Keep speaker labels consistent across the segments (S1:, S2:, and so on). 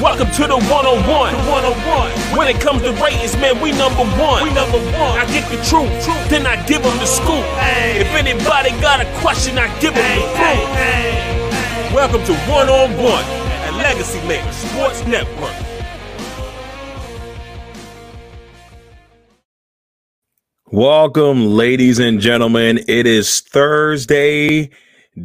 S1: Welcome to the one on one, one on one. When it comes to ratings, man, we number one. We number one. I get the truth, truth, then I give them the scoop. If anybody got a question, I give them the proof. Welcome to one on one at Legacy Maker Sports Network.
S2: Welcome, ladies and gentlemen. It is Thursday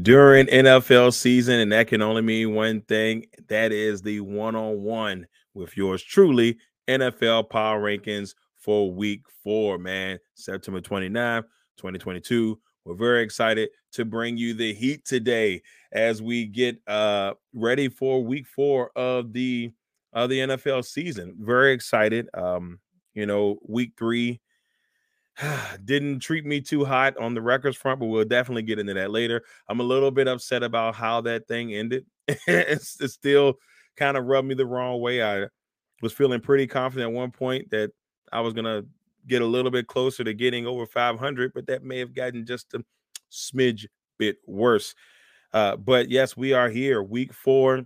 S2: during NFL season, and that can only mean one thing that is the one on one with yours truly, NFL Power Rankings for week four, man, September 29th, 2022. We're very excited to bring you the heat today as we get uh ready for week four of the of the NFL season. Very excited. Um, you know, week three didn't treat me too hot on the records front, but we'll definitely get into that later. I'm a little bit upset about how that thing ended. it's, it's still kind of rubbed me the wrong way. I was feeling pretty confident at one point that I was gonna get a little bit closer to getting over 500, but that may have gotten just a smidge bit worse. Uh, but yes, we are here, week four,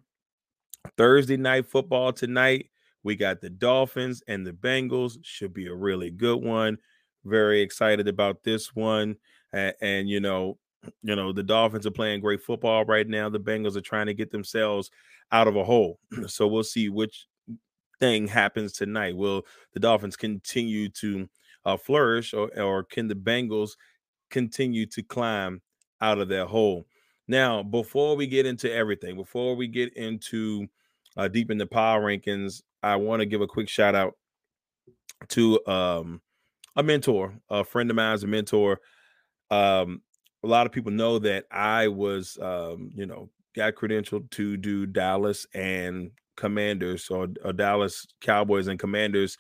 S2: Thursday night football tonight. We got the Dolphins and the Bengals. Should be a really good one. Very excited about this one. And, and, you know, you know, the Dolphins are playing great football right now. The Bengals are trying to get themselves out of a hole. So we'll see which thing happens tonight. Will the Dolphins continue to uh, flourish or, or can the Bengals continue to climb out of their hole? Now, before we get into everything, before we get into uh, deep in the power rankings, I want to give a quick shout out to um, a mentor, a friend of mine is a mentor. Um, a lot of people know that I was, um, you know, got credentialed to do Dallas and Commanders or, or Dallas Cowboys and Commanders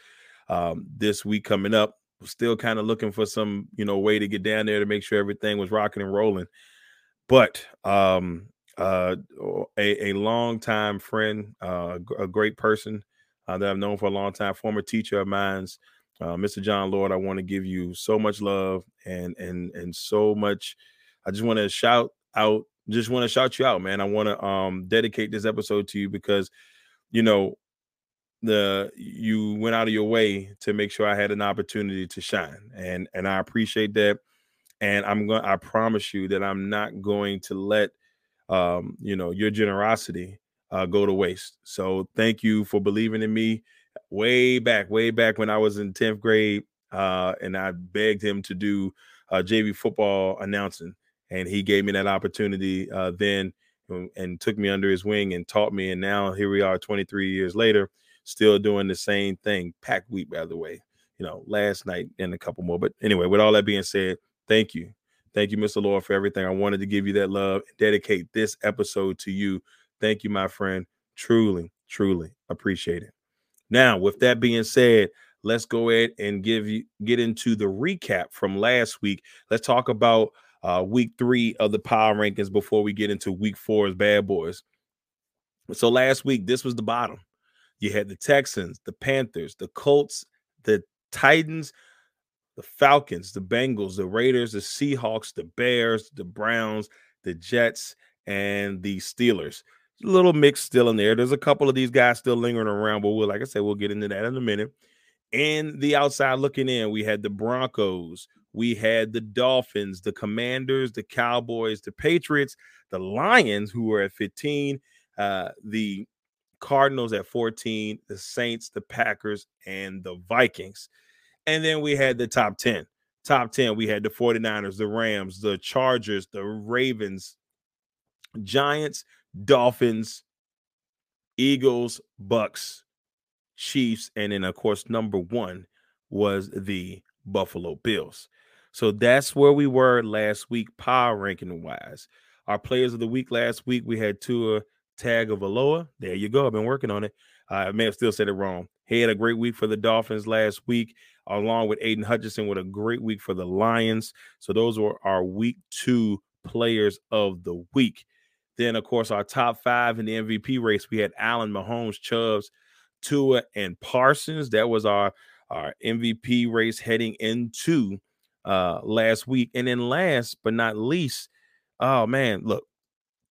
S2: um, this week coming up. Still kind of looking for some, you know, way to get down there to make sure everything was rocking and rolling. But um, uh, a, a long time friend, uh, a great person uh, that I've known for a long time, former teacher of mine's, uh, Mr. John Lord, I want to give you so much love and and and so much. I just want to shout out, just want to shout you out, man. I want to um dedicate this episode to you because you know the you went out of your way to make sure I had an opportunity to shine, and and I appreciate that. And I'm going. I promise you that I'm not going to let um you know your generosity uh, go to waste. So thank you for believing in me way back, way back when I was in 10th grade. Uh, and I begged him to do uh, JV football announcing. And he gave me that opportunity uh, then and, and took me under his wing and taught me. And now here we are 23 years later, still doing the same thing. Pack week, by the way, you know, last night and a couple more. But anyway, with all that being said, thank you. Thank you, Mr. Lord, for everything. I wanted to give you that love and dedicate this episode to you. Thank you, my friend. Truly, truly appreciate it. Now, with that being said, let's go ahead and give you get into the recap from last week. Let's talk about uh, week three of the power rankings before we get into week four's bad boys. So last week, this was the bottom. You had the Texans, the Panthers, the Colts, the Titans, the Falcons, the Bengals, the Raiders, the Seahawks, the Bears, the Browns, the Jets, and the Steelers little mix still in there. There's a couple of these guys still lingering around, but we'll, like I said, we'll get into that in a minute. And the outside looking in, we had the Broncos, we had the Dolphins, the Commanders, the Cowboys, the Patriots, the Lions, who were at 15, uh, the Cardinals at 14, the Saints, the Packers, and the Vikings. And then we had the top 10. Top 10, we had the 49ers, the Rams, the Chargers, the Ravens, Giants, Dolphins, Eagles, Bucks, Chiefs, and then of course number one was the Buffalo Bills. So that's where we were last week, power ranking wise. Our players of the week last week, we had Tua Tagovailoa. There you go. I've been working on it. I may have still said it wrong. He had a great week for the Dolphins last week, along with Aidan Hutchinson with a great week for the Lions. So those were our week two players of the week. Then, of course, our top five in the MVP race, we had Allen, Mahomes, Chubbs, Tua, and Parsons. That was our, our MVP race heading into uh, last week. And then last but not least, oh man, look,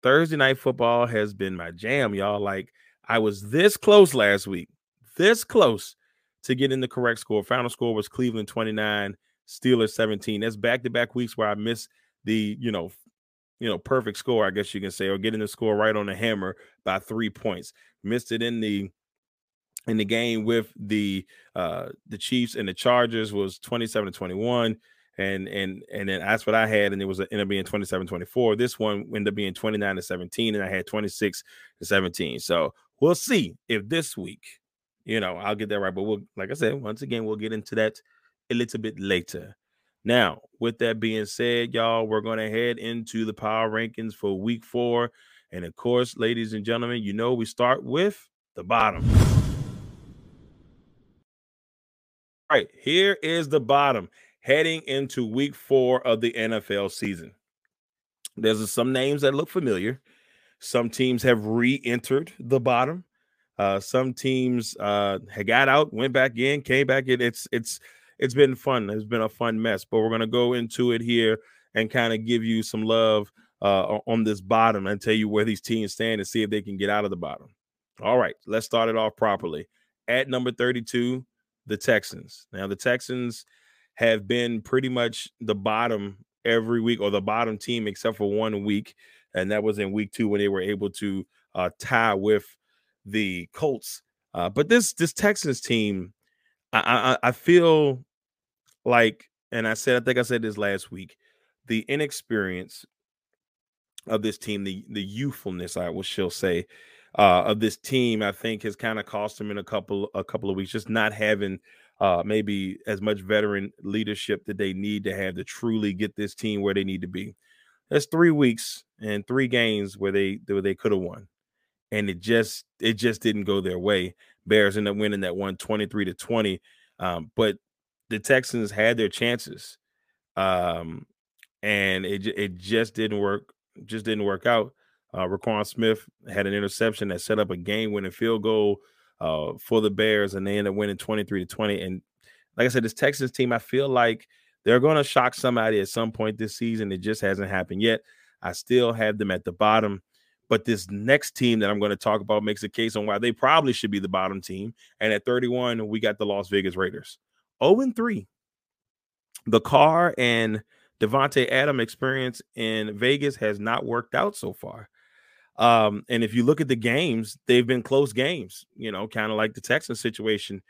S2: Thursday night football has been my jam, y'all. Like I was this close last week, this close to getting the correct score. Final score was Cleveland 29, Steelers 17. That's back-to-back weeks where I missed the, you know, you know, perfect score, I guess you can say, or getting the score right on the hammer by three points. Missed it in the in the game with the uh the Chiefs and the Chargers was 27 to 21 and and and then that's what I had, and it was ended up being 27 24. This one ended up being 29 to 17, and I had 26 to 17. So we'll see if this week, you know, I'll get that right. But we'll, like I said, once again, we'll get into that a little bit later. Now, with that being said, y'all, we're going to head into the power rankings for week four. And of course, ladies and gentlemen, you know, we start with the bottom. All right, here is the bottom heading into week four of the NFL season. There's some names that look familiar. Some teams have re entered the bottom. Uh, some teams uh, got out, went back in, came back in. It's it's it's been fun. It's been a fun mess, but we're gonna go into it here and kind of give you some love uh, on this bottom and tell you where these teams stand and see if they can get out of the bottom. All right, let's start it off properly. At number 32, the Texans. Now the Texans have been pretty much the bottom every week or the bottom team except for one week. And that was in week two when they were able to uh, tie with the Colts. Uh, but this this Texans team, I, I I feel like, and I said I think I said this last week, the inexperience of this team, the the youthfulness, I will shall say, uh, of this team, I think has kind of cost them in a couple a couple of weeks, just not having uh, maybe as much veteran leadership that they need to have to truly get this team where they need to be. That's three weeks and three games where they where they could have won, and it just it just didn't go their way. Bears end up winning that one 23 to 20. Um, but the Texans had their chances. Um, and it it just didn't work, just didn't work out. Uh Roquan Smith had an interception that set up a game winning field goal uh, for the Bears, and they end up winning 23 to 20. And like I said, this Texas team, I feel like they're going to shock somebody at some point this season. It just hasn't happened yet. I still have them at the bottom. But this next team that I'm going to talk about makes a case on why they probably should be the bottom team. And at 31, we got the Las Vegas Raiders. 0 and 3. The Carr and Davante Adam experience in Vegas has not worked out so far. Um, and if you look at the games, they've been close games, you know, kind of like the Texans situation.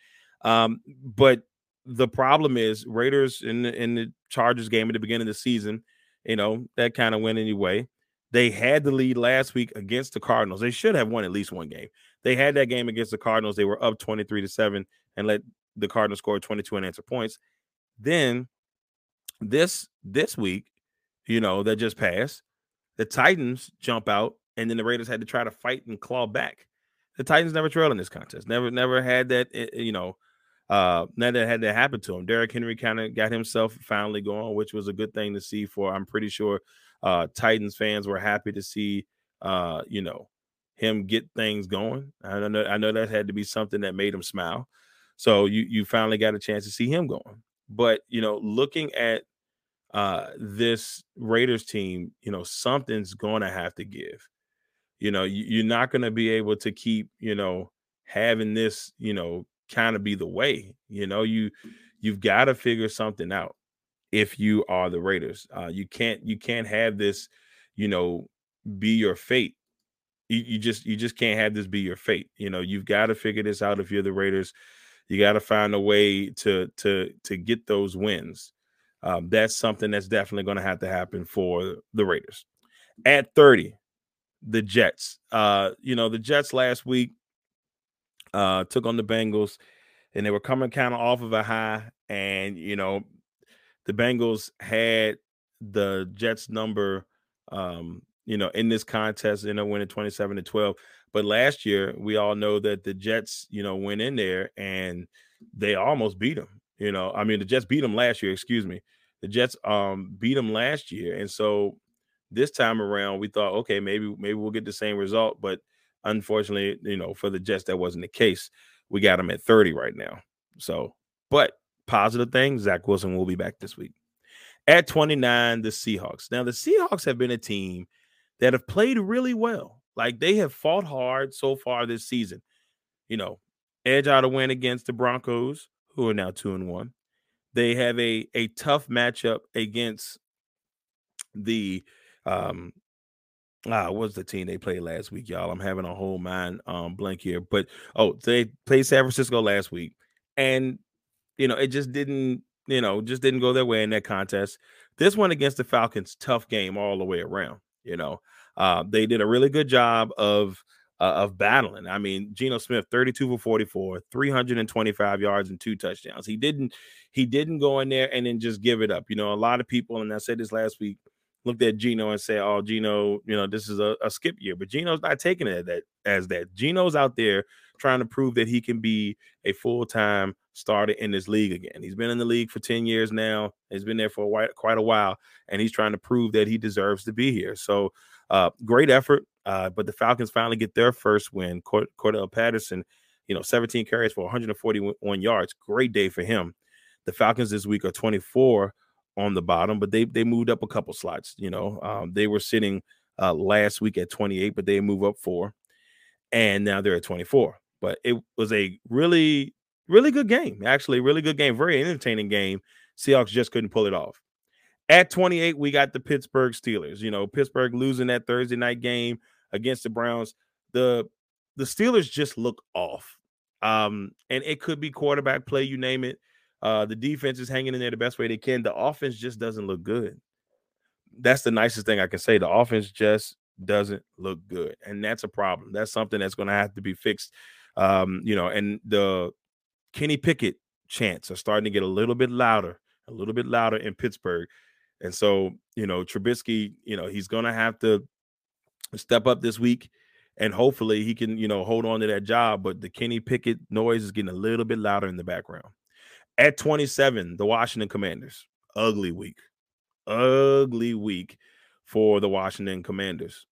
S2: Um, but the problem is Raiders in the, in the Chargers game at the beginning of the season, you know, that kind of went anyway. They had the lead last week against the Cardinals. They should have won at least one game. They had that game against the Cardinals. They were up 23 to 7 and let the Cardinals score 22 unanswered points. Then this this week, you know, that just passed, the Titans jump out and then the Raiders had to try to fight and claw back. The Titans never trailed in this contest. Never, never had that. Eh, eh, you know, uh, never had that happen to him. Derrick Henry kind of got himself finally going, which was a good thing to see. For I'm pretty sure uh, Titans fans were happy to see, uh, you know, him get things going. I know, I know that had to be something that made him smile. So you you finally got a chance to see him going. But you know, looking at uh, this Raiders team, you know, something's to have to give. You know you, are not to be able to keep you know having this you know kind of be the way. You know you you've got to figure something out if you are the raiders. Uh you can't you can't have this you know be your fate. You, you just you just can't have this be your fate. You know you've got to figure this out if you're the raiders you got to find a way to to to get those wins. Um, that's something that's definitely going to have to happen for the raiders. At 30 the Jets. Uh, you know, the Jets last week uh took on the Bengals and they were coming kind of off of a high and you know the Bengals had the Jets number um you know in this contest ended up winning 27 to 12 but last year we all know that the Jets, you know, went in there and they almost beat them. You know, I mean the Jets beat them last year. Excuse me, the Jets um beat them last year, and so this time around we thought, okay, maybe maybe we'll get the same result, but unfortunately, you know, for the Jets that wasn't the case. We got them at 30 right now. So, but positive thing, Zach Wilson will be back this week. At 29, the Seahawks. Now, the Seahawks have been a team that have played really well. Like they have fought hard so far this season. You know, edge out a win against the Broncos, who are now two and one. They have a a tough matchup against the um ah what's the team they played last week, y'all? I'm having a whole mind um blank here. But oh, they played San Francisco last week, and you know, it just didn't, you know, just didn't go their way in that contest. This one against the Falcons, tough game all the way around. You know, uh, they did a really good job of uh, of battling. I mean, Geno Smith, 32 for 44, 325 yards and two touchdowns. He didn't he didn't go in there and then just give it up. You know, a lot of people, and I said this last week, looked at Geno and said, "Oh, Geno, you know, this is a, a skip year." But Geno's not taking it that as that. Geno's out there trying to prove that he can be a full time starter in this league again. He's been in the league for 10 years now. He's been there for quite a while, and he's trying to prove that he deserves to be here. So, uh, great effort. Uh, but the Falcons finally get their first win. Cord- Cordarrelle Patterson, you know, 17 carries for 141 yards. Great day for him. The Falcons this week are 24 on the bottom, but they they moved up a couple slots. You know, um, they were sitting uh, last week at 28, but they move up four, and now they're at 24. But it was a really really good game, actually, really good game, very entertaining game. Seahawks just couldn't pull it off. At 28, we got the Pittsburgh Steelers. You know, Pittsburgh losing that Thursday night game against the Browns. The the Steelers just look off. Um, and it could be quarterback play, you name it. Uh, the defense is hanging in there the best way they can. The offense just doesn't look good. That's the nicest thing I can say. The offense just doesn't look good, and that's a problem. That's something that's going to have to be fixed. Um, you know, and the Kenny Pickett chants are starting to get a little bit louder, a little bit louder in Pittsburgh. And so, you know, Trubisky, you know, he's going to have to step up this week and hopefully he can, you know, hold on to that job. But the Kenny Pickett noise is getting a little bit louder in the background. At 27, the Washington Commanders, ugly week, ugly week for the Washington Commanders.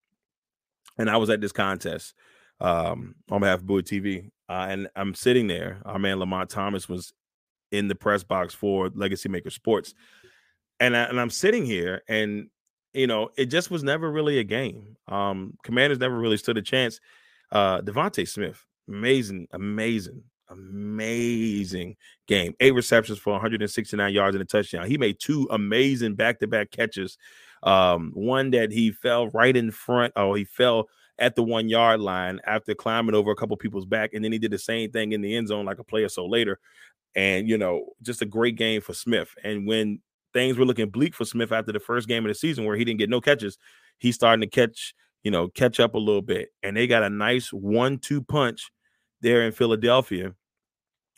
S2: And I was at this contest um, on behalf of Bowie TV, uh, and I'm sitting there. Our man Lamont Thomas was in the press box for Legacy Maker Sports, and I, and I'm sitting here, and you know, it just was never really a game. Um, Commanders never really stood a chance. Uh, DeVonta Smith, amazing, amazing, amazing game. Eight receptions for 169 yards and a touchdown. He made two amazing back-to-back catches. Um, one that he fell right in front. Oh, he fell at the one yard line after climbing over a couple people's back. And then he did the same thing in the end zone like a play or so later. And, you know, just a great game for Smith. And when things were looking bleak for Smith after the first game of the season where he didn't get no catches, he's starting to catch, you know, catch up a little bit. And they got a nice one two punch there in Philadelphia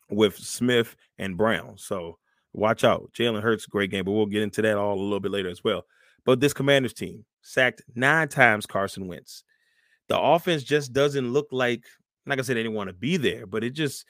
S2: with Smith and Brown. So watch out. Jalen Hurts, great game, but we'll get into that all a little bit later as well. But this Commanders team sacked nine times Carson Wentz the offense just doesn't look like like I said, they didn't want to be there, but it just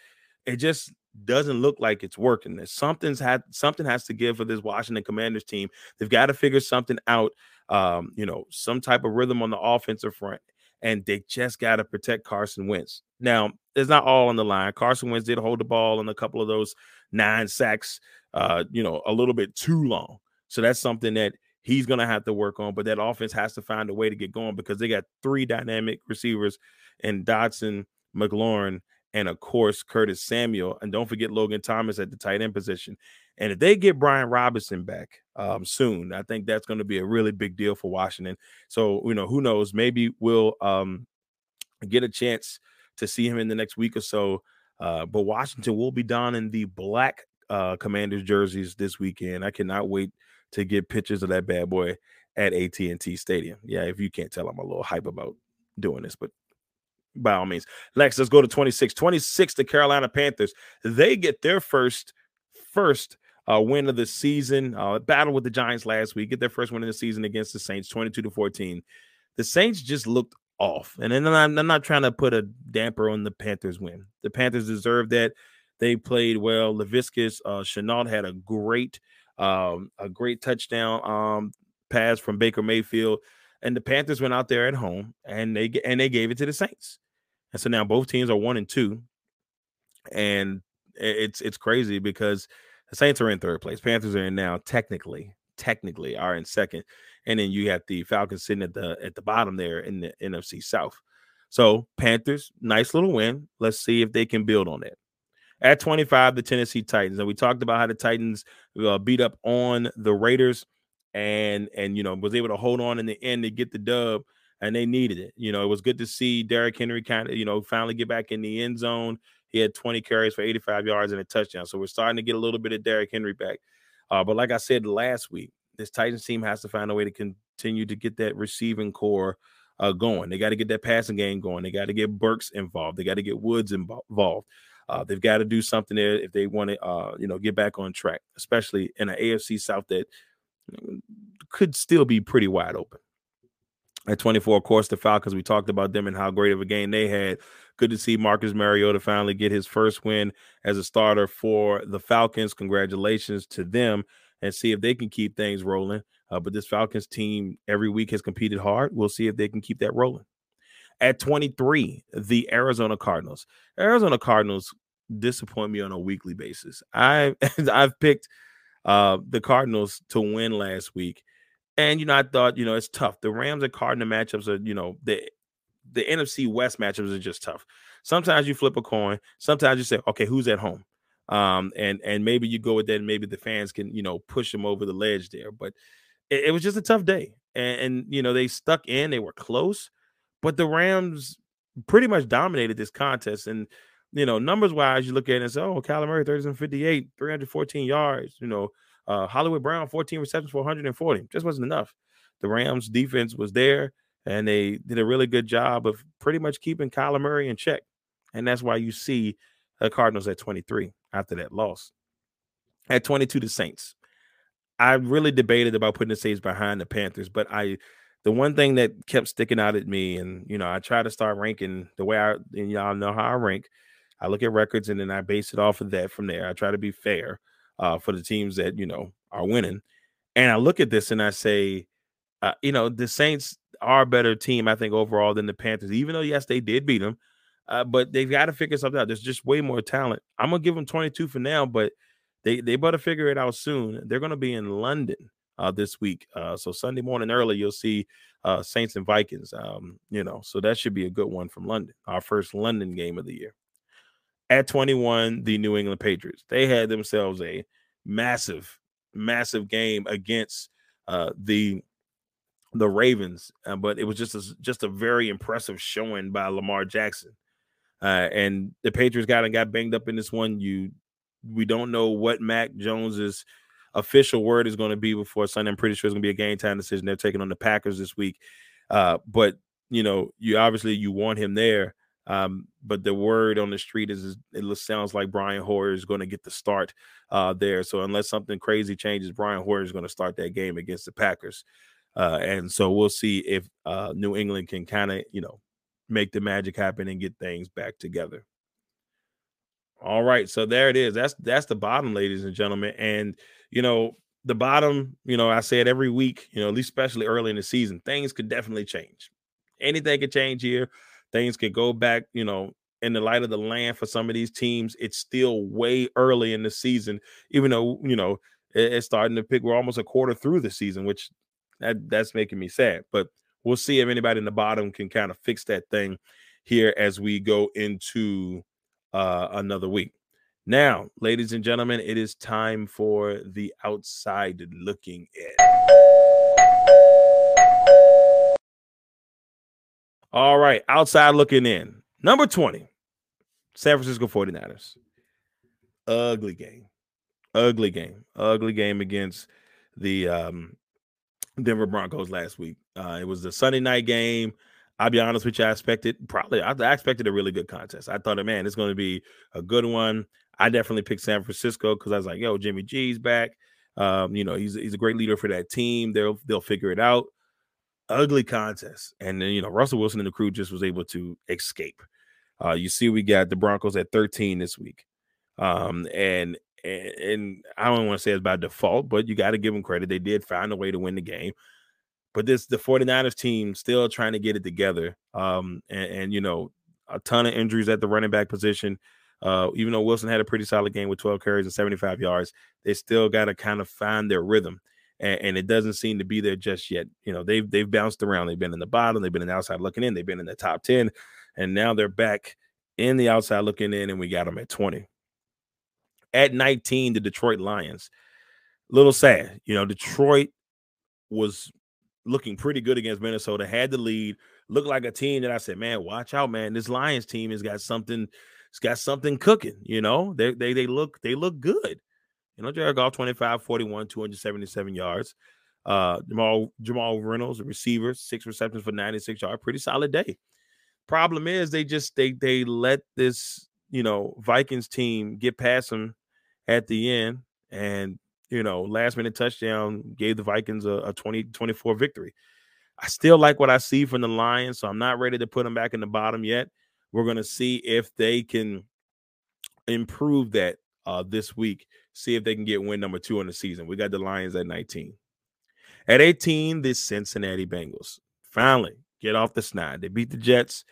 S2: it just doesn't look like it's working. There's something's had something has to give for this Washington Commanders team. They've got to figure something out. Um, you know, some type of rhythm on the offensive front, and they just got to protect Carson Wentz. Now, it's not all on the line. Carson Wentz did hold the ball in a couple of those nine sacks, uh, you know, a little bit too long. So that's something that he's going to have to work on. But that offense has to find a way to get going because they got three dynamic receivers and Dotson, McLaurin, and of course Curtis Samuel. And don't forget Logan Thomas at the tight end position. And if they get Brian Robinson back um, soon, I think that's going to be a really big deal for Washington. So you know, who knows? Maybe we'll um, get a chance to see him in the next week or so. Uh, but Washington will be donning the black uh, Commanders jerseys this weekend. I cannot wait to get pictures of that bad boy at AT&T Stadium. Yeah, if you can't tell, I'm a little hype about doing this, but by all means. Lex, let's go to 26. 26, the Carolina Panthers. They get their first first uh, win of the season. Uh, battle with the Giants last week. Get their first win of the season against the Saints, 22 to 14. The Saints just looked off. And then I'm, I'm not trying to put a damper on the Panthers win. The Panthers deserve that. They played well. Laviska uh, Shenault had a great, um, a great touchdown um, pass from Baker Mayfield, and the Panthers went out there at home and they and they gave it to the Saints. And so now both teams are one and two, and it's it's crazy because the Saints are in third place. Panthers are in now technically, technically are in second, and then you have the Falcons sitting at the at the bottom there in the NFC South. So Panthers, nice little win. Let's see if they can build on that. At 25, the Tennessee Titans. And we talked about how the Titans uh, beat up on the Raiders and and you know was able to hold on in the end to get the dub and they needed it. You know, it was good to see Derrick Henry kind of, you know, finally get back in the end zone. He had 20 carries for 85 yards and a touchdown. So we're starting to get a little bit of Derrick Henry back. Uh, but like I said last week, this Titans team has to find a way to continue to get that receiving corps uh, going. They got to get that passing game going. They got to get Burks involved. They got to get Woods involved. Uh, they've got to do something there if they want to, uh, you know, get back on track, especially in an AFC South that could still be pretty wide open. At 24, of course, the Falcons, we talked about them and how great of a game they had. Good to see Marcus Mariota finally get his first win as a starter for the Falcons. Congratulations to them and see if they can keep things rolling. Uh, but this Falcons team every week has competed hard. We'll see if they can keep that rolling. At 23, the Arizona Cardinals. Arizona Cardinals disappoint me on a weekly basis. I I've picked uh, the Cardinals to win last week, and you know I thought you know it's tough. The Rams and Cardinal matchups are you know the the NFC West matchups are just tough. Sometimes you flip a coin. Sometimes you say, okay, who's at home? um, and and maybe you go with that, and maybe the fans can you know push them over the ledge there. But it, it was just a tough day, and, and, you know they stuck in, they were close, but the Rams pretty much dominated this contest. And you know numbers wise, you look at it and say, oh, Kyler Murray 358, 314 yards. You know, uh, Hollywood Brown 14 receptions for 140, just wasn't enough. The Rams defense was there, and they did a really good job of pretty much keeping Kyler Murray in check, and that's why you see the Cardinals at 23 after that loss. At 22, the Saints. I really debated about putting the Saints behind the Panthers, but I the one thing that kept sticking out at me, and you know, I try to start ranking the way I and y'all know how I rank. I look at records and then I base it off of that from there. I try to be fair uh, for the teams that you know are winning. And I look at this and I say, uh, you know, the Saints are a better team, I think, overall than the Panthers, even though, yes, they did beat them. Uh, but they've got to figure something out. There's just way more talent. I'm gonna give them 22 for now, but they they better figure it out soon. They're gonna be in London uh, this week, uh, so Sunday morning early you'll see uh, Saints and Vikings. Um, you know, so that should be a good one from London. Our first London game of the year. At 21, the New England Patriots. They had themselves a massive, massive game against uh, the the Ravens, uh, but it was just a, just a very impressive showing by Lamar Jackson. Uh, and the Patriots got and got banged up in this one. You, we don't know what Mac Jones's official word is going to be before Sunday. I'm pretty sure it's going to be a game time decision. They're taking on the Packers this week. Uh, but you know, you obviously you want him there. Um, but the word on the street is, is it sounds like Brian Hoyer is going to get the start uh, there. So unless something crazy changes, Brian Hoyer is going to start that game against the Packers. Uh, and so we'll see if uh, New England can kind of, you know, make the magic happen and get things back together. All right, so there it is. That's that's the bottom, ladies and gentlemen. And you know, the bottom, you know, I say it every week, you know, at least especially early in the season, things could definitely change. Anything could change here. Things could go back, you know, in the light of the land for some of these teams. It's still way early in the season, even though, you know, it's starting to pick. We're almost a quarter through the season, which that that's making me sad. But we'll see if anybody in the bottom can kind of fix that thing here as we go into uh, another week. Now, ladies and gentlemen, it is time for the outside looking in. All right, outside looking in. Number 20, San Francisco 49ers. Ugly game. Ugly game. Ugly game against the um, Denver Broncos last week. Uh, it was the Sunday night game. I'll be honest with you, I expected probably I, I expected a really good contest. I thought, man, it's going to be a good one. I definitely picked San Francisco because I was like, yo, Jimmy G's back. Um, you know, he's he's a great leader for that team. They'll they'll figure it out. Ugly contest. And then, you know, Russell Wilson and the crew just was able to escape. Uh, you see, we got the Broncos at 13 this week. Um, and, and, and I don't want to say it's by default, but you got to give them credit. They did find a way to win the game. But this the 49ers team still trying to get it together. Um, and, and you know, a ton of injuries at the running back position. Uh, even though Wilson had a pretty solid game with 12 carries and 75 yards, they still got to kind of find their rhythm and, and, it doesn't seem to be there just yet. You know, they've they've bounced around. They've been in the bottom, they've been in the outside looking in, they've been in the top 10, and now they're back in the outside looking in, and we got them at 20. At 19, the Detroit Lions. Little sad. You know, Detroit was looking pretty good against Minnesota, had the lead, looked like a team that I said, man, watch out, man. This Lions team has got something, it's got something cooking, you know. They they they look they look good. You know, Jared Goff 25, 41, 277 yards. Uh, Jamal Jamal Reynolds, a receiver, six receptions for 96 yards. Pretty solid day. Problem is, they just they they let this you know Vikings team get past them at the end, and you know last minute touchdown gave the Vikings a, a 20 24 victory. I still like what I see from the Lions, so I'm not ready to put them back in the bottom yet. We're going to see if they can improve that uh, this week. See if they can get win number two in the season. We got the Lions at 19. At 18, the Cincinnati Bengals finally get off the snide. They beat the Jets,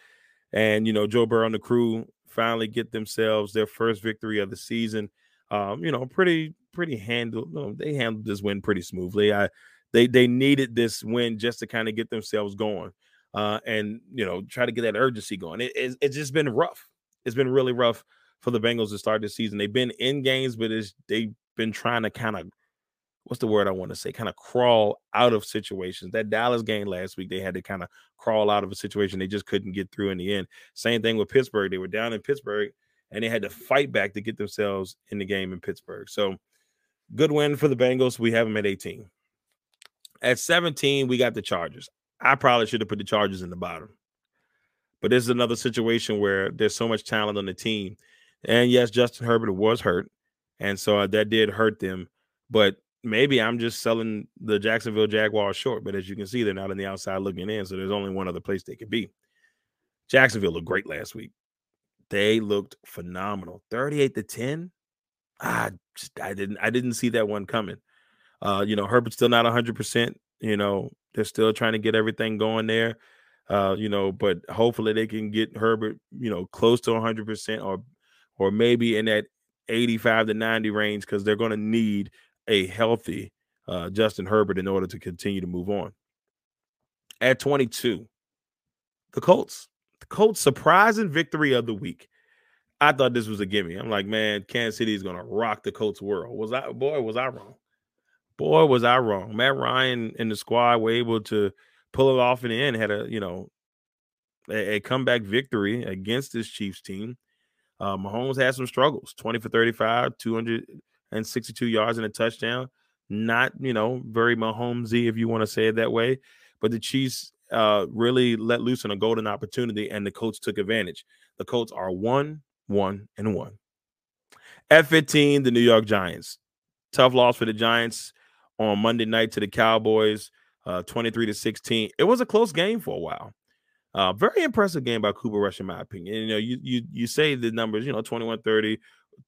S2: and you know Joe Burrow and the crew finally get themselves their first victory of the season. Um, you know, pretty pretty handled. You know, they handled this win pretty smoothly. I they they needed this win just to kind of get themselves going, uh, and you know try to get that urgency going. It, it, it's just been rough. It's been really rough for the Bengals to start this season. They've been in games, but it's, they've been trying to kind of what's the word I want to say? Kind of crawl out of situations. That Dallas game last week, they had to kind of crawl out of a situation they just couldn't get through in the end. Same thing with Pittsburgh. They were down in Pittsburgh and they had to fight back to get themselves in the game in Pittsburgh. So good win for the Bengals. We have them at 18. At 17, we got the Chargers. I probably should have put the Chargers in the bottom. But this is another situation where there's so much talent on the team and yes, Justin Herbert was hurt. And so uh, that did hurt them. But maybe I'm just selling the Jacksonville Jaguars short. But as you can see, they're not on the outside looking in. So there's only one other place they could be. Jacksonville looked great last week. They looked phenomenal. 38 to 10. I just I didn't I didn't see that one coming. Uh, you know, Herbert's still not 100%. You know, they're still trying to get everything going there. Uh, you know, but hopefully they can get Herbert, you know, close to 100% or or maybe in that 85 to 90 range because they're going to need a healthy uh, Justin Herbert in order to continue to move on. At 22, the Colts. The Colts surprising victory of the week. I thought this was a gimme. I'm like, man, Kansas City is going to rock the Colts world. Was I boy, was I wrong? Boy, was I wrong. Matt Ryan and the squad were able to pull it off in the end, had a, you know, a, a comeback victory against this Chiefs team. Uh, Mahomes had some struggles 20 for 35, 262 yards and a touchdown. Not, you know, very Mahomesy, if you want to say it that way. But the Chiefs uh, really let loose on a golden opportunity, and the Colts took advantage. The Colts are one, one, and one. At 15, the New York Giants. Tough loss for the Giants on Monday night to the Cowboys, uh, 23 to 16. It was a close game for a while. Uh, very impressive game by Cooper Rush, in my opinion. You know, you you you say the numbers, you know, 21 30,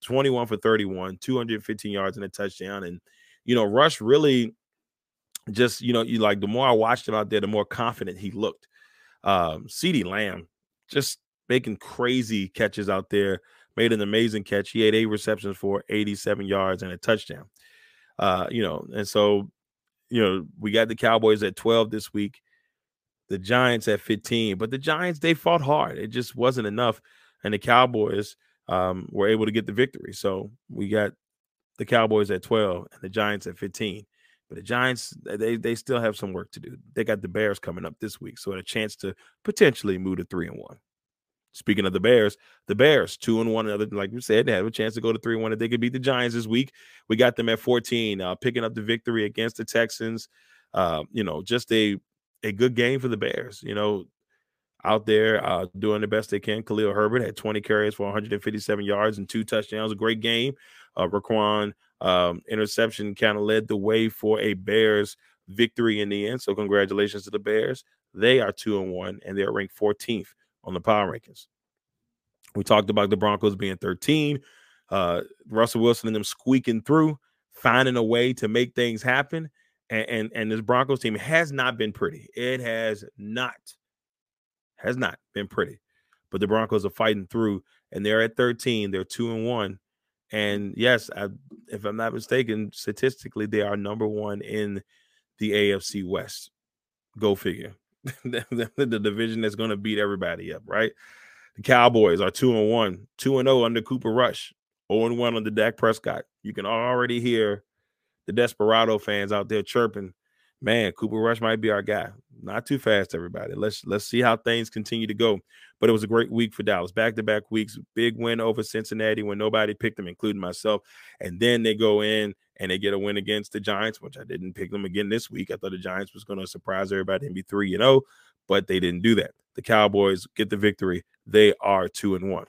S2: 21 for 31, 215 yards and a touchdown. And, you know, Rush really just, you know, you like the more I watched him out there, the more confident he looked. Um, CeeDee Lamb just making crazy catches out there, made an amazing catch. He had eight receptions for 87 yards and a touchdown. Uh, you know, and so, you know, we got the Cowboys at 12 this week the Giants at 15. But the Giants, they fought hard. It just wasn't enough. And the Cowboys um, were able to get the victory. So we got the Cowboys at 12 and the Giants at 15. But the Giants, they they still have some work to do. They got the Bears coming up this week, so a chance to potentially move to three and one. Speaking of the Bears, the Bears two and one. Another, like we said, they have a chance to go to three and one if they could beat the Giants this week. We got them at 14, uh, picking up the victory against the Texans. Uh, you know, just a a good game for the Bears. You know, out there uh, doing the best they can. Khalil Herbert had 20 carries for 157 yards and two touchdowns. A great game. Uh, Roquan um, interception kind of led the way for a Bears victory in the end. So congratulations to the Bears. They are two and one, and they're ranked 14th on the power rankings. We talked about the Broncos being 13. Uh, Russell Wilson and them squeaking through, finding a way to make things happen. And, and and this Broncos team has not been pretty. It has not, has not been pretty. But the Broncos are fighting through, and they're at 13. They're two and one. And yes, I, if I'm not mistaken, statistically, they are number one in the AFC West. Go figure. the, the, the division that's going to beat everybody up, right? The Cowboys are two and one, two and zero oh under Cooper Rush, zero oh and one under Dak Prescott. You can already hear the Desperado fans out there chirping, "Man, Cooper Rush might be our guy." Not too fast, everybody. Let's let's see how things continue to go. But it was a great week for Dallas. Back to back weeks, big win over Cincinnati when nobody picked them, including myself. And then they go in and they get a win against the Giants, which I didn't pick them again this week. I thought the Giants was going to surprise everybody and be three and zero, oh, but they didn't do that. The Cowboys get the victory. They are two and one.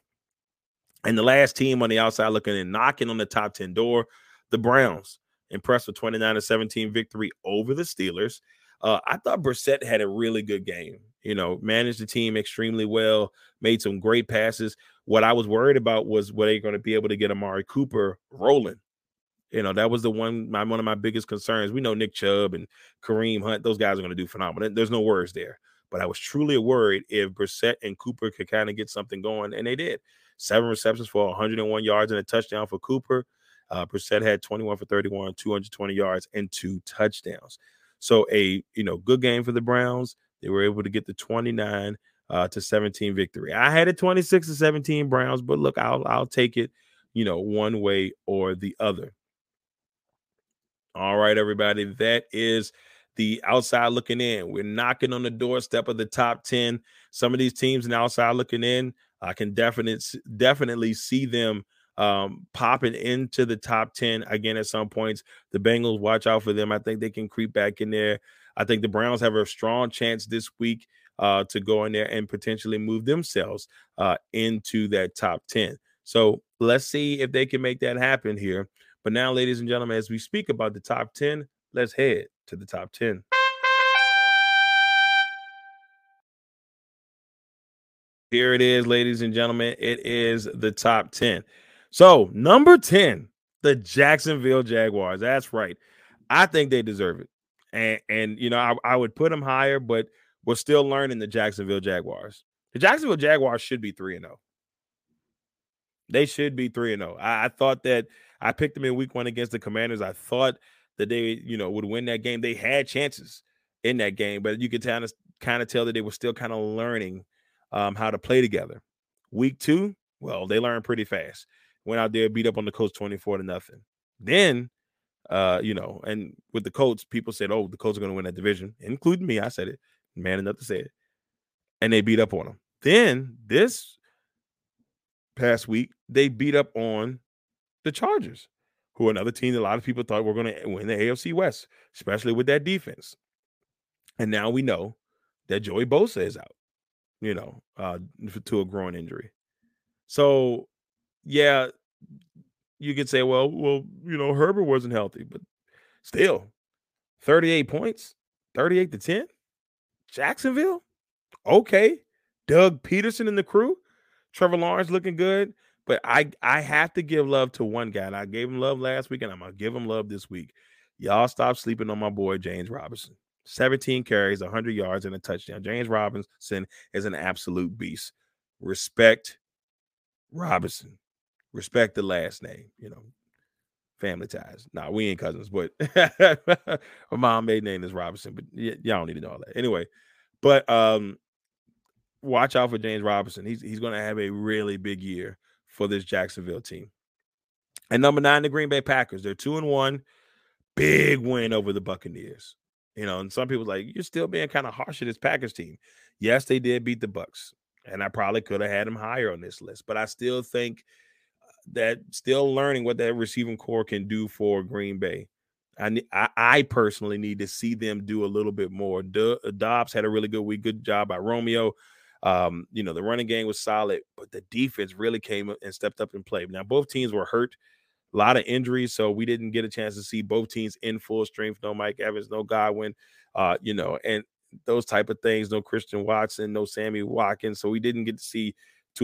S2: And the last team on the outside looking in, knocking on the top 10 door, the Browns. Impressed with 29 to 17 victory over the Steelers. Uh, I thought Brissett had a really good game. You know, managed the team extremely well, made some great passes. What I was worried about was were they going to be able to get Amari Cooper rolling? You know, that was the one my one of my biggest concerns. We know Nick Chubb and Kareem Hunt; those guys are going to do phenomenal. There's no words there. But I was truly worried if Brissett and Cooper could kind of get something going, and they did. Seven receptions for 101 yards and a touchdown for Cooper. Uh, Brissett had 21 for 31, 220 yards, and two touchdowns. So a you know good game for the Browns. They were able to get the 29 uh, to 17 victory. I had a 26 to 17 Browns, but look, I'll I'll take it, you know, one way or the other. All right, everybody, that is the outside looking in. We're knocking on the doorstep of the top 10. Some of these teams the outside looking in, I can definitely definitely see them um, popping into the top 10 again at some points. The Bengals, watch out for them. I think they can creep back in there. I think the Browns have a strong chance this week uh, to go in there and potentially move themselves uh, into that top 10. So let's see if they can make that happen here. But now, ladies and gentlemen, as we speak about the top 10, let's head to the top 10. Here it is, ladies and gentlemen. It is the top 10. So, number 10, the Jacksonville Jaguars. That's right. I think they deserve it. And and you know, I, I would put them higher, but we're still learning the Jacksonville Jaguars. The Jacksonville Jaguars should be 3 and 0. They should be 3 and 0. I, thought that I picked them in week 1 against the Commanders. I thought that they, you know, would win that game. They had chances in that game, but you could kind of kind of tell that they were still kind of learning um, how to play together. Week two, well, they learned pretty fast went out there, beat up on the Colts 24 to nothing. Then, uh, you know, and with the Colts, people said, oh, the Colts are going to win that division, including me. I said it, man enough to say it. And they beat up on them. Then this past week, they beat up on the Chargers, who are another team that a lot of people thought were going to win the AFC West, especially with that defense. And now we know that Joey Bosa is out, you know, uh, to a groin injury. So, yeah, you could say, well, well, you know, Herbert wasn't healthy, but still, 38 points, 38 to 10. Jacksonville, okay. Doug Pederson and the crew, Trevor Lawrence looking good. But I I have to give love to one guy. And I gave him love last week, and I'm gonna give him love this week. Y'all stop sleeping on my boy James Robinson. 17 carries, 100 yards, and a touchdown. James Robinson is an absolute beast. Respect Robinson respect the last name, you know, family ties. Nah, we ain't cousins, but my mom maiden name is Robinson, but y- y'all don't need to know all that. Anyway, but um watch out for James Robinson. He's he's gonna have a really big year for this Jacksonville team. And number nine, the Green Bay Packers. They're two and one. Big win over the Buccaneers. You know, and some people like you're still being kind of harsh at this Packers team. Yes, they did beat the Bucks, and I probably could have had them higher on this list, but I still think that still learning what that receiving corps can do for Green Bay. I, I, personally need to see them do a little bit more. Do, uh, Doubs had a really good week. Good job by Romeo. Um, you know, the running game was solid, but the defense really came and stepped up and played. Now, both teams were hurt. A lot of injuries, so we didn't get a chance to see both teams in full strength. No Mike Evans, no Godwin, uh, you know, and those type of things. No Christian Watson, no Sammy Watkins. So we didn't get to see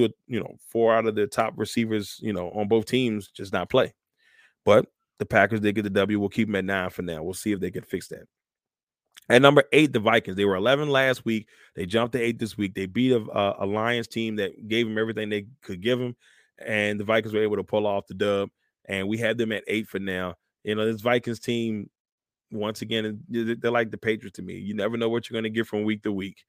S2: you know, four out of the top receivers, you know, on both teams just not play. But the Packers did get the W. We'll keep them at nine for now. We'll see if they can fix that. At number eight, the Vikings. They were 11 last week. They jumped to eight this week. They beat a, a Lions team that gave them everything they could give them, and the Vikings were able to pull off the dub. And we had them at eight for now. You know, this Vikings team, once again, they're like the Patriots to me. You never know what you're going to get from week to week.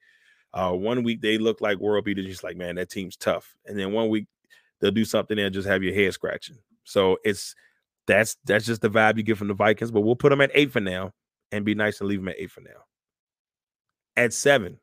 S2: Uh, one week they look like world beaters, just like man, that team's tough. And then one week they'll do something and just have your head scratching. So it's that's that's just the vibe you get from the Vikings. But we'll put them at eight for now and be nice and leave them at eight for now. At seven,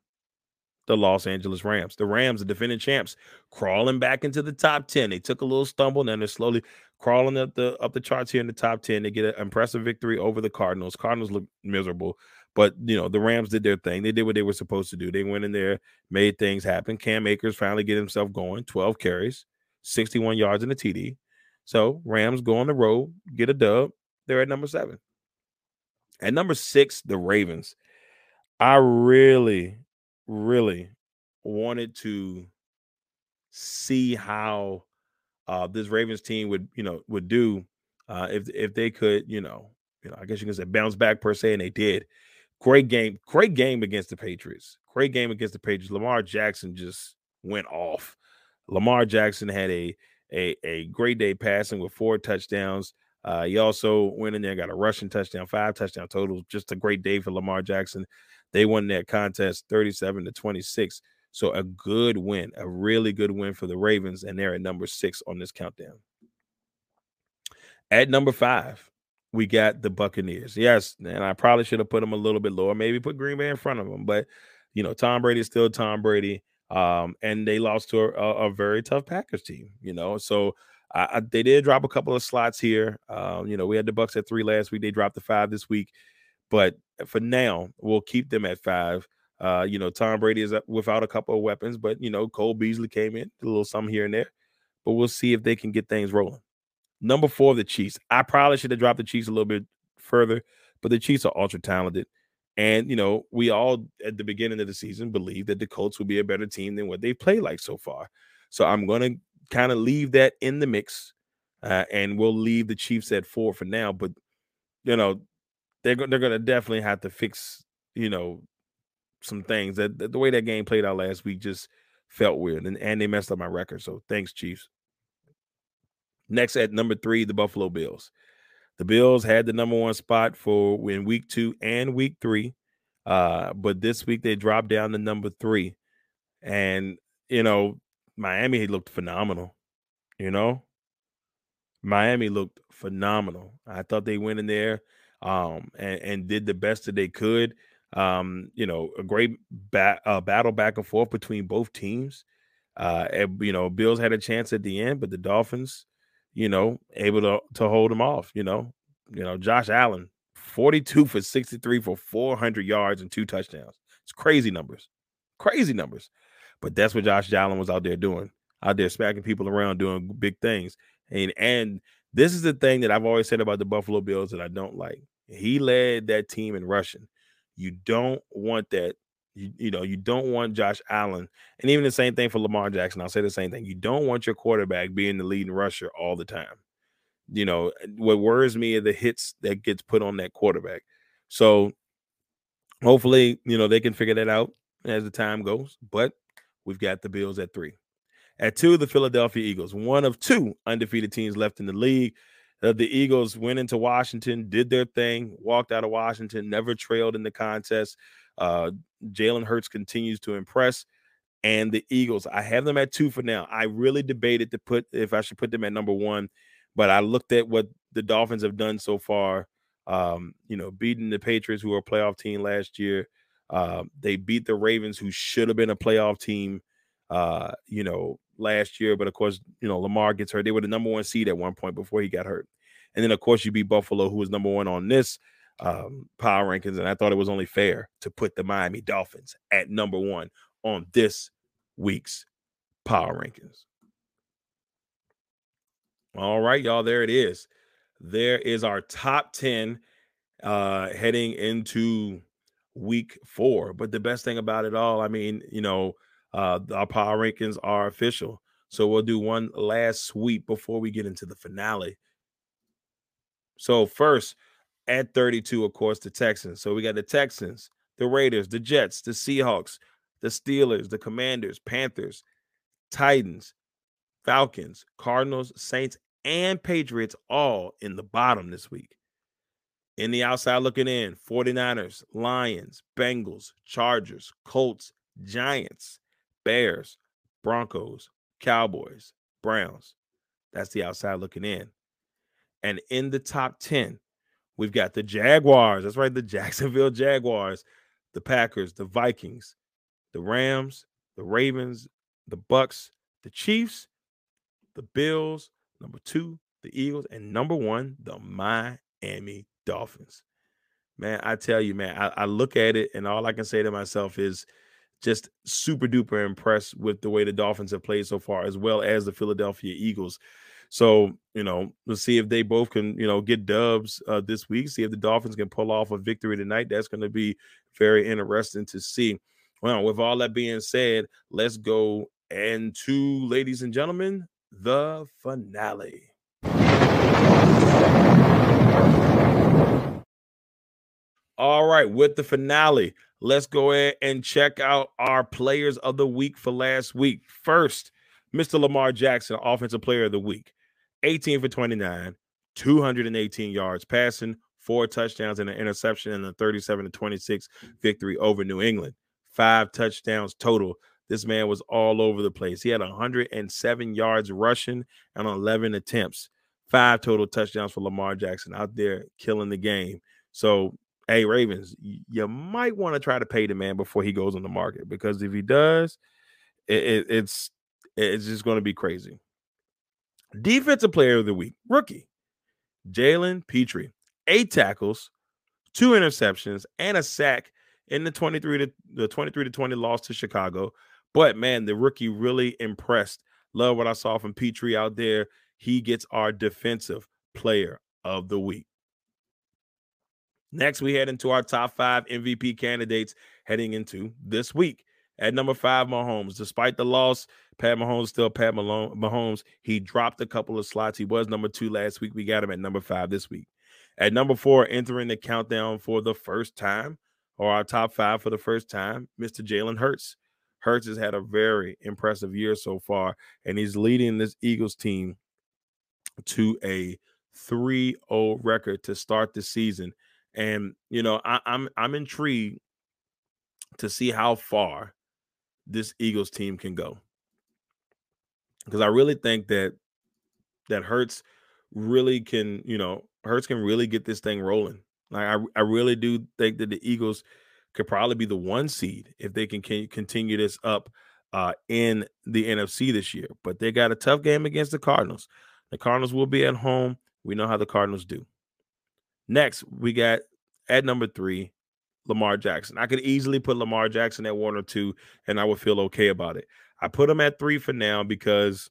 S2: the Los Angeles Rams. The Rams, the defending champs, crawling back into the top 10. They took a little stumble, and they're slowly crawling up the up the charts here in the top 10. They get an impressive victory over the Cardinals. Cardinals look miserable, but you know, the Rams did their thing. They did what they were supposed to do. They went in there, made things happen. Cam Akers finally get himself going, 12 carries, 61 yards in the TD. So Rams go on the road, get a dub. They're at number seven. At number six, the Ravens. I really, really wanted to see how uh, this Ravens team would, you know, would do uh, if if they could, you know, you know, I guess you can say bounce back per se, and they did. Great game, great game against the Patriots. Great game against the Patriots. Lamar Jackson just went off. Lamar Jackson had a a, a great day passing with four touchdowns. Uh, he also went in there, got a rushing touchdown, five touchdown total. Just a great day for Lamar Jackson. They won that contest 37 to 26. So a good win, a really good win for the Ravens, and they're at number six on this countdown. At number five, we got the Buccaneers. Yes, and I probably should have put them a little bit lower, maybe put Green Bay in front of them, but you know, Tom Brady is still Tom Brady. Um, and they lost to a, a, very tough Packers team, you know. So I, I, they did drop a couple of slots here. Um, you know, we had the Bucks at three last week. They dropped the five this week, but for now, we'll keep them at five. Uh, you know, Tom Brady is without a couple of weapons, but you know, Cole Beasley came in, a little something here and there. But we'll see if they can get things rolling. Number four, the Chiefs. I probably should have dropped the Chiefs a little bit further, but the Chiefs are ultra talented. And you know, we all at the beginning of the season believed that the Colts would be a better team than what they play like so far. So I'm gonna kind of leave that in the mix, uh, and we'll leave the Chiefs at four for now. But you know, they're they're gonna definitely have to fix you know some things that, that the way that game played out last week just felt weird, and and they messed up my record. So thanks, Chiefs. Next at number three, the Buffalo Bills. The Bills had the number one spot for in week two and week three. Uh, but this week they dropped down to number three. And, you know, Miami looked phenomenal. You know, Miami looked phenomenal. I thought they went in there um, and, and did the best that they could. Um, you know, a great ba- uh, battle back and forth between both teams. Uh, and, you know, Bills had a chance at the end, but the Dolphins, you know, able to to hold him off. You know, you know, Josh Allen, 42 for 63 for 400 yards and two touchdowns. It's crazy numbers, crazy numbers. But that's what Josh Allen was out there doing, out there smacking people around, doing big things. And and this is the thing that I've always said about the Buffalo Bills that I don't like. He led that team in rushing. You don't want that. You, you know, you don't want Josh Allen, and even the same thing for Lamar Jackson. I'll say the same thing. You don't want your quarterback being the leading rusher all the time. You know, what worries me are the hits that gets put on that quarterback. So hopefully, you know, they can figure that out as the time goes. But we've got the Bills at three. At two, the Philadelphia Eagles, one of two undefeated teams left in the league. Uh, the Eagles went into Washington, did their thing, walked out of Washington, never trailed in the contest. Uh, Jalen Hurts continues to impress. And the Eagles, I have them at two for now. I really debated to put if I should put them at number one, but I looked at what the Dolphins have done so far. Um, you know, beating the Patriots, who were a playoff team last year, uh, they beat the Ravens, who should have been a playoff team, uh, you know, last year. But of course, you know, Lamar gets hurt. They were the number one seed at one point before he got hurt. And then, of course, you beat Buffalo, who was number one on this um, power rankings. And I thought it was only fair to put the Miami Dolphins at number one on this week's power rankings. All right, y'all, there it is. there is our top 10 uh heading into week four. But the best thing about it all, I mean, you know, uh our power rankings are official. So we'll do one last sweep before we get into the finale. So first at 32, of course, the Texans. So we got the Texans, the Raiders, the Jets, the Seahawks, the Steelers, the Commanders, Panthers, Titans, Falcons, Cardinals, Saints, and Patriots all in the bottom this week. In the outside looking in, 49ers, Lions, Bengals, Chargers, Colts, Giants, Bears, Broncos, Cowboys, Browns. That's the outside looking in. And in the top 10, we've got the Jaguars. That's right, the Jacksonville Jaguars, the Packers, the Vikings, the Rams, the Ravens, the Bucks, the Chiefs, the Bills, number two, the Eagles, and number one, the Miami Dolphins. Man, I tell you, man, I, I, look at it and all I can say to myself is just super duper impressed with the way the Dolphins have played so far, as well as the Philadelphia Eagles. So, you know, let's see if they both can, you know, get dubs uh, this week, see if the Dolphins can pull off a victory tonight. That's going to be very interesting to see. Well, with all that being said, let's go and to, ladies and gentlemen, the finale. All right, with the finale, let's go ahead and check out our players of the week for last week. First, Mr. Lamar Jackson, offensive player of the week, 18 for 29, 218 yards passing, four touchdowns and an interception in the 37 to 26 victory over New England. Five touchdowns total this man was all over the place. He had 107 yards rushing and 11 attempts, five total touchdowns for Lamar Jackson out there killing the game. So, hey, Ravens, you might want to try to pay the man before he goes on the market because if he does, it, it, it's it's just going to be crazy. Defensive player of the week, rookie, Jalen Pitre, eight tackles, two interceptions, and a sack in the 23 to the 23 to 20 loss to Chicago. But man, the rookie really impressed. Love what I saw from Pitre out there. He gets our defensive player of the week. Next, we head into our top five MVP candidates heading into this week. At number five, Mahomes. Despite the loss, Pat Mahomes still Pat Malone, Mahomes. He dropped a couple of slots. He was number two last week. We got him at number five this week. At number four, entering the countdown for the first time, or our top five for the first time, Mr. Jalen Hurts. Hurts has had a very impressive year so far, and he's leading this Eagles team to a 3-0 record to start the season. And you know, I, I'm I'm intrigued to see how far this Eagles team can go. Because I really think that that Hurts really can, you know, Hurts can really get this thing rolling. Like I, I really do think that the Eagles could probably be the one seed if they can can continue this up uh, in the NFC this year. But they got a tough game against the Cardinals. The Cardinals will be at home. We know how the Cardinals do. Next, we got at number three, Lamar Jackson. I could easily put Lamar Jackson at one or two, and I would feel okay about it. I put him at three for now because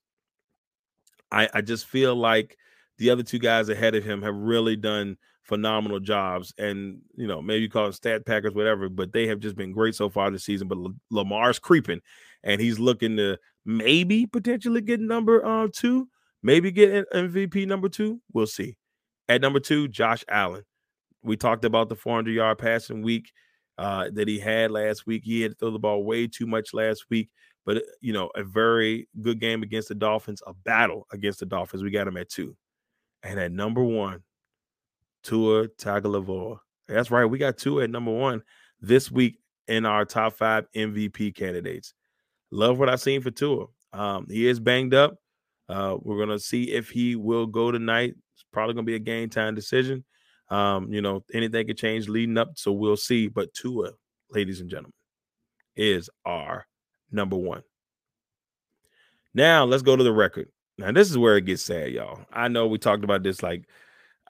S2: I, I just feel like the other two guys ahead of him have really done – phenomenal jobs. And, you know, maybe you call them stat packers, whatever, but they have just been great so far this season. But L- Lamar's creeping and he's looking to maybe potentially get number uh, two, maybe get MVP number two. We'll see. At number two, Josh Allen. We talked about the 400 yard passing week uh, that he had last week. He had to throw the ball way too much last week, but, uh, you know, a very good game against the Dolphins, a battle against the Dolphins. We got him at two. And at number one, Tua Tagovailoa. That's right. We got Tua at number one this week in our top five MVP candidates. Love what I've seen for Tua. Um, he is banged up. Uh, we're gonna see if he will go tonight. It's probably gonna be a game time decision. Um, you know, anything could change leading up, so we'll see. But Tua, ladies and gentlemen, is our number one. Now let's go to the record. Now this is where it gets sad, y'all. I know we talked about this like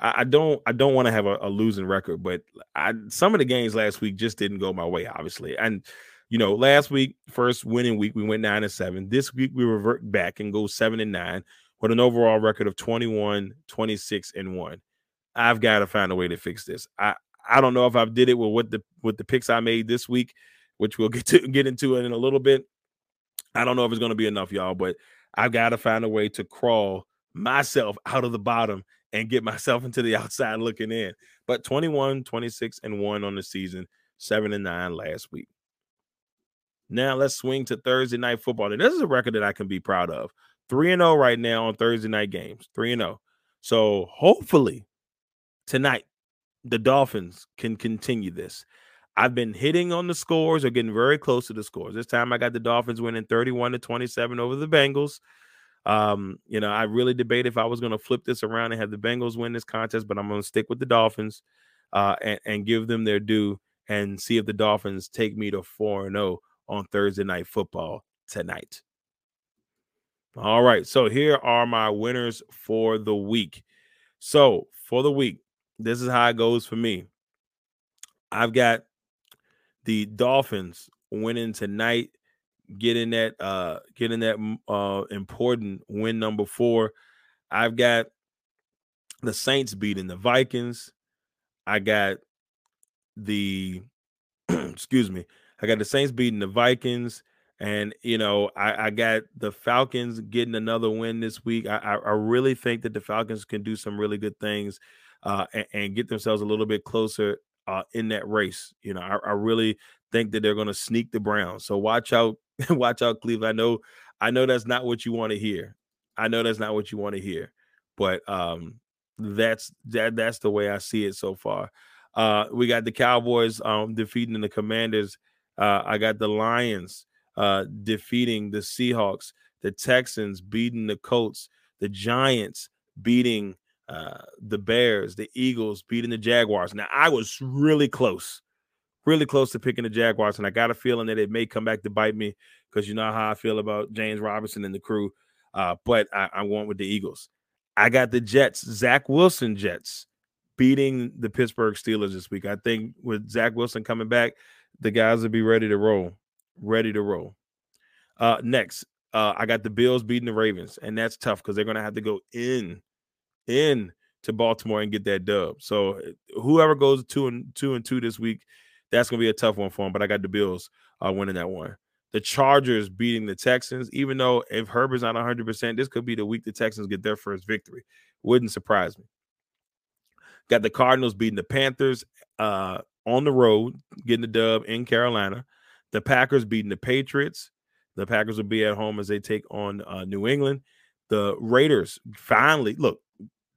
S2: I, don't I don't want to have a, a, losing record, but I some of the games last week just didn't go my way, obviously. And you know, last week, first winning week, we went nine and seven. This week we revert back and go seven and nine with an overall record of 21, 26, and one. I've got to find a way to fix this. I I don't know if I did it with what the with the picks I made this week, which we'll get to get into in a little bit. I don't know if it's going to be enough, y'all, but I've got to find a way to crawl myself out of the bottom and get myself into the outside looking in. But 21, 26, and 1 on the season, 7 and 9 last week. Now let's swing to Thursday night football. And this is a record that I can be proud of. 3 and 0 right now on Thursday night games. 3 and 0. So hopefully tonight the Dolphins can continue this. I've been hitting on the scores or getting very close to the scores. This time I got the Dolphins winning 31 to 27 over the Bengals. Um, you know, I really debated if I was going to flip this around and have the Bengals win this contest, but I'm going to stick with the Dolphins uh, and, and give them their due and see if the Dolphins take me to 4 0 on Thursday night football tonight. All right, so here are my winners for the week. So, for the week, this is how it goes for me. I've got the Dolphins winning tonight, getting that uh getting that uh important win number 4. I've got the Saints beating the Vikings. I got the excuse me. I got the Saints beating the Vikings. And you know, I, I got the Falcons getting another win this week. I, I, I really think that the Falcons can do some really good things uh, and, and, get themselves a little bit closer uh, in that race. You know, I, I really think that they're going to sneak the Browns. So watch out, watch out, Cleveland. I know, I know that's not what you want to hear. I know that's not what you want to hear, but um, that's that that's the way I see it so far. Uh, we got the Cowboys um, defeating the Commanders. Uh, I got the Lions uh, defeating the Seahawks, the Texans beating the Colts, the Giants beating uh, the Bears, the Eagles beating the Jaguars. Now, I was really close, really close to picking the Jaguars, and I got a feeling that it may come back to bite me because you know how I feel about James Robinson and the crew. Uh, but I, I went with the Eagles. I got the Jets, Zach Wilson Jets, beating the Pittsburgh Steelers this week. I think with Zach Wilson coming back, the guys will be ready to roll, ready to roll. Uh, next, uh, I got the Bills beating the Ravens, and that's tough because they're going to have to go in in to Baltimore and get that dub. So whoever goes two and two and two this week, that's gonna be a tough one for them. But I got the Bills uh, winning that one. The Chargers beating the Texans, even though if Herbert's not 100, percent this could be the week the Texans get their first victory. Wouldn't surprise me. Got the Cardinals beating the Panthers uh, on the road, getting the dub in Carolina. The Packers beating the Patriots. The Packers will be at home as they take on uh, New England. The Raiders finally look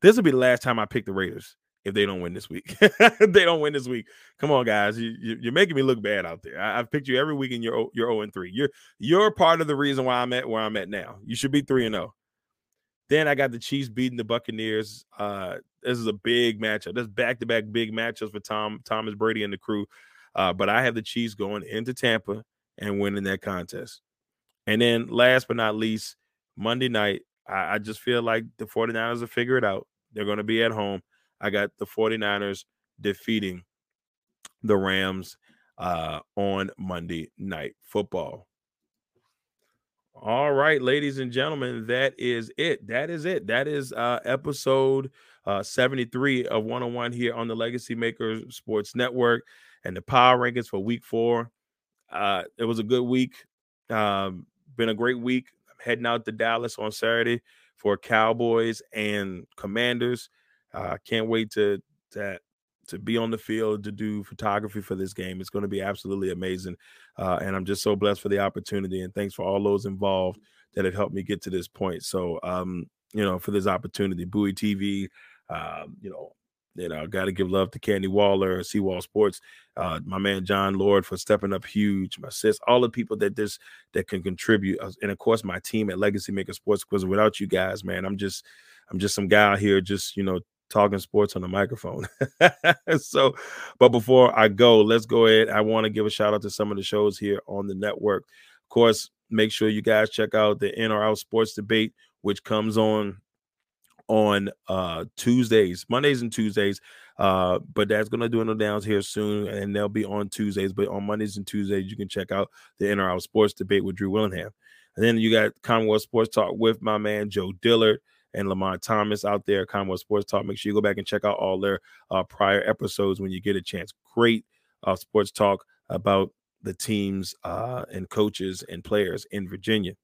S2: this will be the last time I pick the Raiders if they don't win this week. they don't win this week. Come on, guys. You, are making me look bad out there. I, have picked you every week and you're you're 0 and 3. You're you're part of the reason why I'm at where I'm at now. You should be 3 and 0. Then I got the Chiefs beating the Buccaneers. Uh, this is a big matchup. This back-to-back big matchups for Tom Thomas Brady and the crew. Uh, but I have the Chiefs going into Tampa and winning that contest. And then last but not least, Monday night, I, I just feel like the 49ers will figure it out. They're going to be at home. I got the 49ers defeating the Rams uh, on Monday Night Football. All right, ladies and gentlemen, that is it. That is it. That is uh, episode uh, 73 of 101 here on the Legacy Makers Sports Network and the power rankings for week four. Uh, it was a good week. Um, been a great week. I'm heading out to Dallas on Saturday for Cowboys and Commanders. Uh, can't wait to to to be on the field to do photography for this game. It's going to be absolutely amazing, uh, and I'm just so blessed for the opportunity. And thanks for all those involved that have helped me get to this point. So, um, you know, for this opportunity, Bowie TV, um, you know, you know, got to give love to Candy Waller, Seawall Sports, uh, my man John Lord for stepping up huge, my sis, all the people that this that can contribute, uh, and of course my team at Legacy Maker Sports. Because without you guys, man, I'm just I'm just some guy out here, just you know, talking sports on the microphone. so, but before I go, let's go ahead. I want to give a shout out to some of the shows here on the network. Of course, make sure you guys check out the In or Out Sports Debate, which comes on on uh Tuesdays, Mondays and Tuesdays. Uh, but that's gonna do no downs here soon, and they'll be on Tuesdays. But on Mondays and Tuesdays, you can check out the Out Sports Debate with Drew Willingham. And then you got Commonwealth Sports Talk with my man Joe Dillard. and Lamont Thomas out there, Commonwealth Sports Talk. Make sure you go back and check out all their uh, prior episodes when you get a chance. Great uh, sports talk about the teams uh, and coaches and players in Virginia.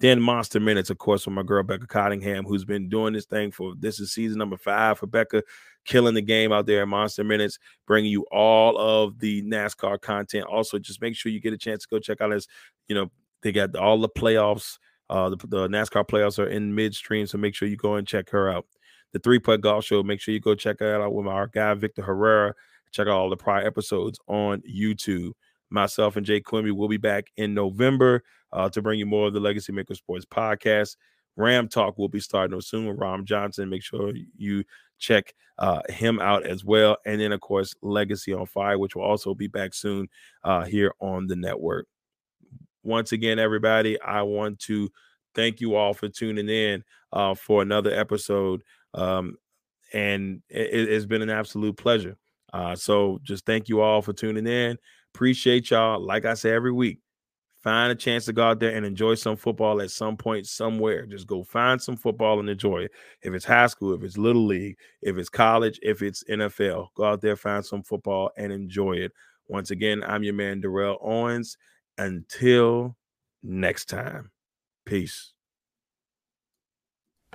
S2: Then Monster Minutes, of course, from my girl Becca Cottingham, who's been doing this thing for this is season number five for Becca, killing the game out there Monster Minutes, bringing you all of the NASCAR content. Also, just make sure you get a chance to go check out his, you know, they got all the playoffs. Uh, the, the NASCAR playoffs are in midstream, so make sure you go and check her out. The Three Putt Golf Show, make sure you go check that out with our guy Victor Herrera. Check out all the prior episodes on YouTube. Myself and Jay Quimby will be back in November uh, to bring you more of the Legacy Maker Sports podcast. Ram Talk will be starting soon with Ram Johnson. Make sure you check uh, him out as well. And then, of course, Legacy on Fire, which will also be back soon uh, here on the network. Once again, everybody, I want to thank you all for tuning in uh, for another episode. Um, and it, has been an absolute pleasure. Uh, so just thank you all for tuning in. Appreciate y'all. Like I say every week, find a chance to go out there and enjoy some football at some point somewhere. Just go find some football and enjoy it. If it's high school, if it's little league, if it's college, if it's NFL, go out there, find some football and enjoy it. Once again, I'm your man, Darrell Owens. Until next time, peace.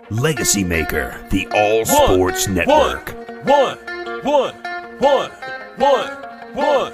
S3: Legacy Maker, the All Sports
S1: one,
S3: Network.
S1: One, one, one, one, one,